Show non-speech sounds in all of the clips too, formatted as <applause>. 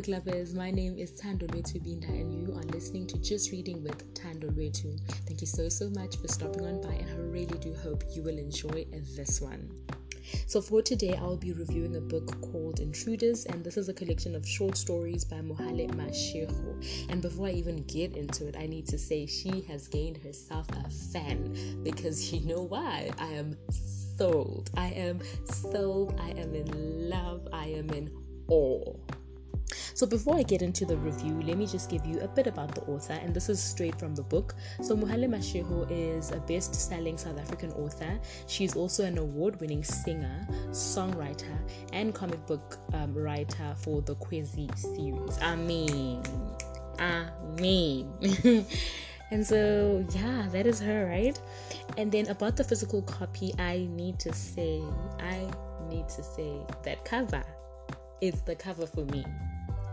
book lovers. My name is Tando Binda, and you are listening to Just Reading with Tando Thank you so, so much for stopping on by, and I really do hope you will enjoy this one. So, for today, I'll be reviewing a book called Intruders, and this is a collection of short stories by Mohale Mashego. And before I even get into it, I need to say she has gained herself a fan because you know why? I am sold. I am sold. I am in love. I am in awe. So, before I get into the review, let me just give you a bit about the author, and this is straight from the book. So, Mohale Mashego is a best selling South African author. She's also an award winning singer, songwriter, and comic book um, writer for the Kwezi series. I mean, I mean. <laughs> and so, yeah, that is her, right? And then, about the physical copy, I need to say, I need to say that cover is the cover for me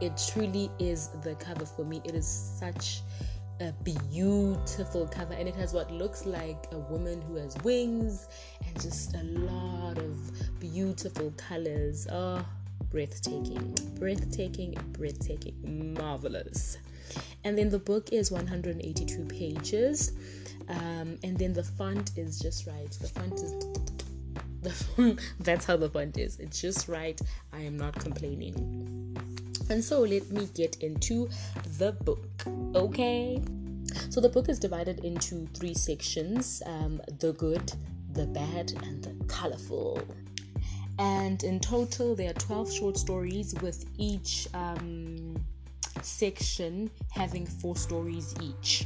it truly is the cover for me. It is such a beautiful cover and it has what looks like a woman who has wings and just a lot of beautiful colors. Oh, breathtaking, breathtaking, breathtaking, marvelous. And then the book is 182 pages, um, and then the font is just right. The font is <laughs> the that's how the font is. It's just right. I am not complaining. And so let me get into the book, okay? So the book is divided into three sections um, the good, the bad, and the colorful. And in total, there are 12 short stories with each um, section having four stories each.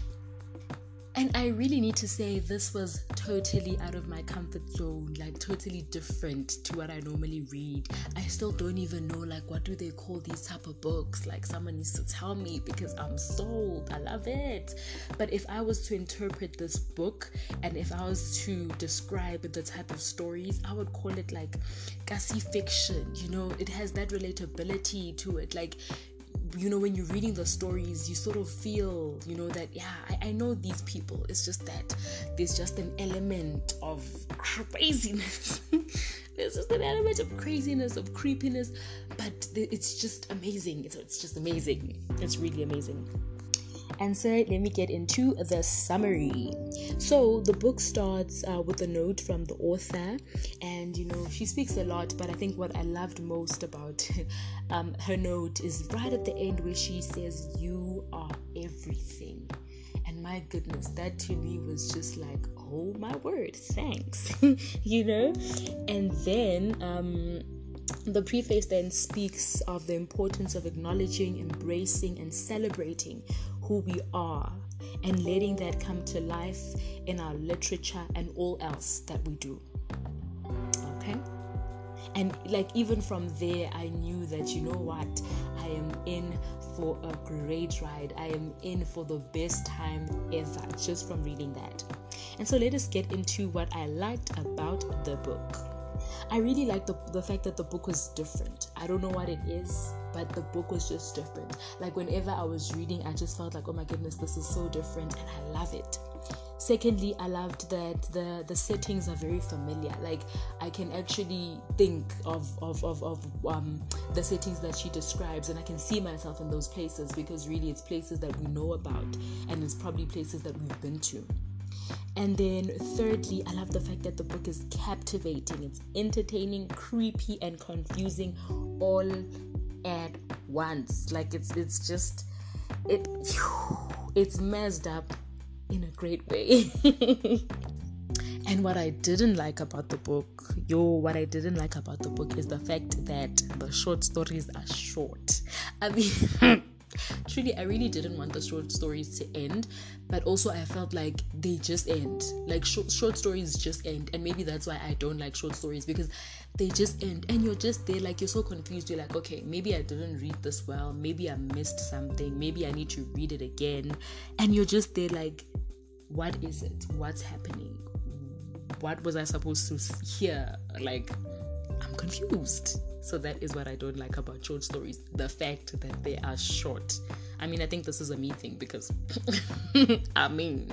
And I really need to say this was totally out of my comfort zone, like totally different to what I normally read. I still don't even know like what do they call these type of books? Like someone needs to tell me because I'm sold. I love it. But if I was to interpret this book and if I was to describe the type of stories, I would call it like kasi fiction. You know, it has that relatability to it. Like you know when you're reading the stories you sort of feel you know that yeah I, I, know these people. It's just that there's just an element of craziness. <laughs> There's just an element of craziness of creepiness but it's just amazing. It's, it's just amazing. It's really amazing and so let me get into the summary. So the book starts uh, with a note from the author, and you know she speaks a lot. But I think what I loved most about <laughs> um, her note is right at the end where she says, "You are everything." And my goodness, that to me was just like, oh my word, thanks, <laughs> you know. And then. Um, the preface then speaks of the importance of acknowledging, embracing, and celebrating who we are and letting that come to life in our literature and all else that we do. Okay? And like even from there, I knew that you know what, I am in for a great ride. I am in for the best time ever just from reading that. And so let us get into what I liked about the book. I really like the, the fact that the book was different. I don't know what it is, but the book was just different. Like whenever I was reading, I just felt like, oh my goodness, this is so different, and I love it. Secondly, I loved that the the settings are very familiar. Like I can actually think of of of, of um, the settings that she describes, and I can see myself in those places because really, it's places that we know about, and it's probably places that we've been to. And then, thirdly, I love the fact that the book is captivating. It's entertaining, creepy, and confusing all at once. Like it's it's just it <sighs> it's messed up in a great way. <laughs> and what I didn't like about the book, yo, what I didn't like about the book is the fact that the short stories are short. I mean <laughs> truly i really didn't want the short stories to end but also i felt like they just end. Like short, short stories just end and maybe that's why i don't like short stories because they just end and you're just there like you're so confused. You're like okay maybe i didn't read this well. Maybe i missed something. Maybe i need to read it again. And you're just there like what is it? What's happening? What was i supposed to hear? Like i'm confused so that is what I don't like about short stories the fact that they are short. I mean, I think this is a me thing because <laughs> I mean.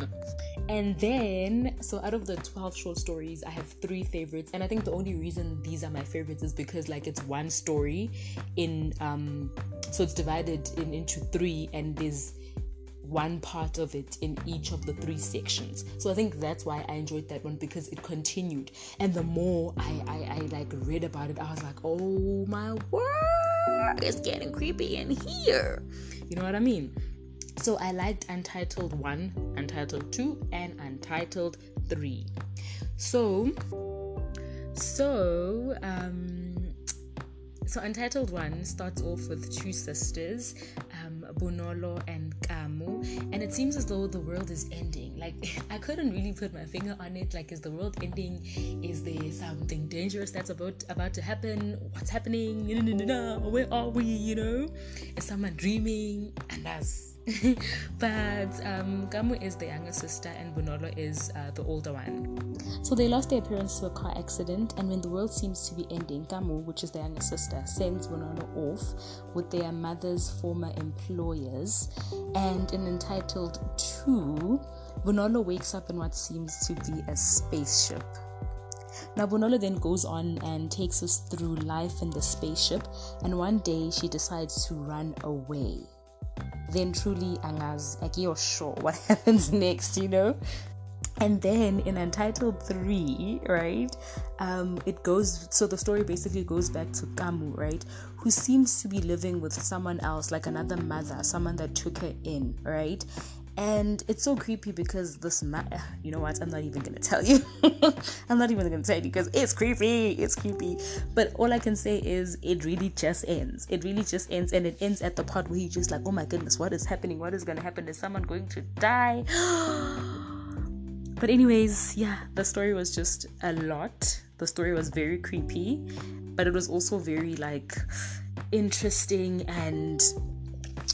And then, so out of the 12 short stories, I have three favorites. And I think the only reason these are my favorites is because, like, it's one story in, um, so it's divided in, into three, and there's one part of it in each of the three sections. So I think that's why I enjoyed that one because it continued. And the more I, I, I like read about it, I was like, oh my word, it's getting creepy in here. You know what I mean? So I liked Untitled 1, Untitled 2, and Untitled 3. So, so, um, so Untitled 1 starts off with two sisters, um, Bonolo and Kamu, and it seems as though the world is ending. Like, <laughs> I couldn't really put my finger on it. Like, is the world ending? Is there something dangerous that's about about to happen? What's happening? Where are we? You know? Is someone dreaming? And that's <laughs> but um, Gamu is the younger sister and Bonolo is uh, the older one. So they lost their parents to a car accident, and when the world seems to be ending, Gamu, which is the younger sister, sends Bonolo off with their mother's former employers. And in Untitled 2, Bonolo wakes up in what seems to be a spaceship. Now, Bonolo then goes on and takes us through life in the spaceship, and one day she decides to run away then truly angas like you're sure what <laughs> happens next you know? And then in untitled 3 right um it goes so the story basically goes back to kamu right who seems to be living with someone else like another mother someone that took her in right and it's so creepy because this ma- <sighs> you know what? I'm not even gonna tell you. <laughs> I'm not even gonna tell you because it's creepy. It's creepy. But all i can say is it really just ends. It really just ends and it ends at the part where you're just like oh my goodness what is happening? What is gonna happen? Is someone going to die? <gasps> But anyways yeah the story was just a lot. The story was very creepy but it was also very like interesting and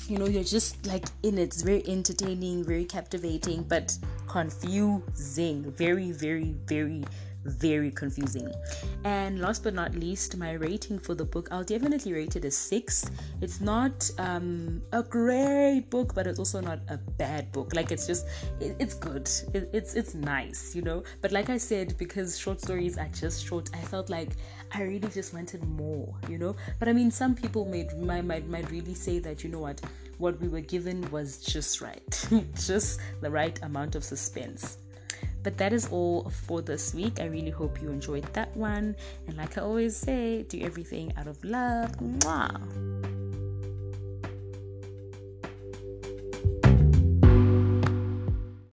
you know you're just like in it. It's very entertaining, very captivating, but confusing. Very, very, very very confusing. And last but not least, my rating for the book, I'll definitely rate it a six. It's not um, a great book, but it's also not a bad book. Like it's just, it, it's good. It, it's it's nice, you know. But like I said, because short stories are just short, I felt like I really just wanted more, you know. But I mean, some people might might might, might really say that you know what, what we were given was just right, <laughs> just the right amount of suspense. But that is all for this week. I really hope you enjoyed that one. And like I always say, do everything out of love. Mwah.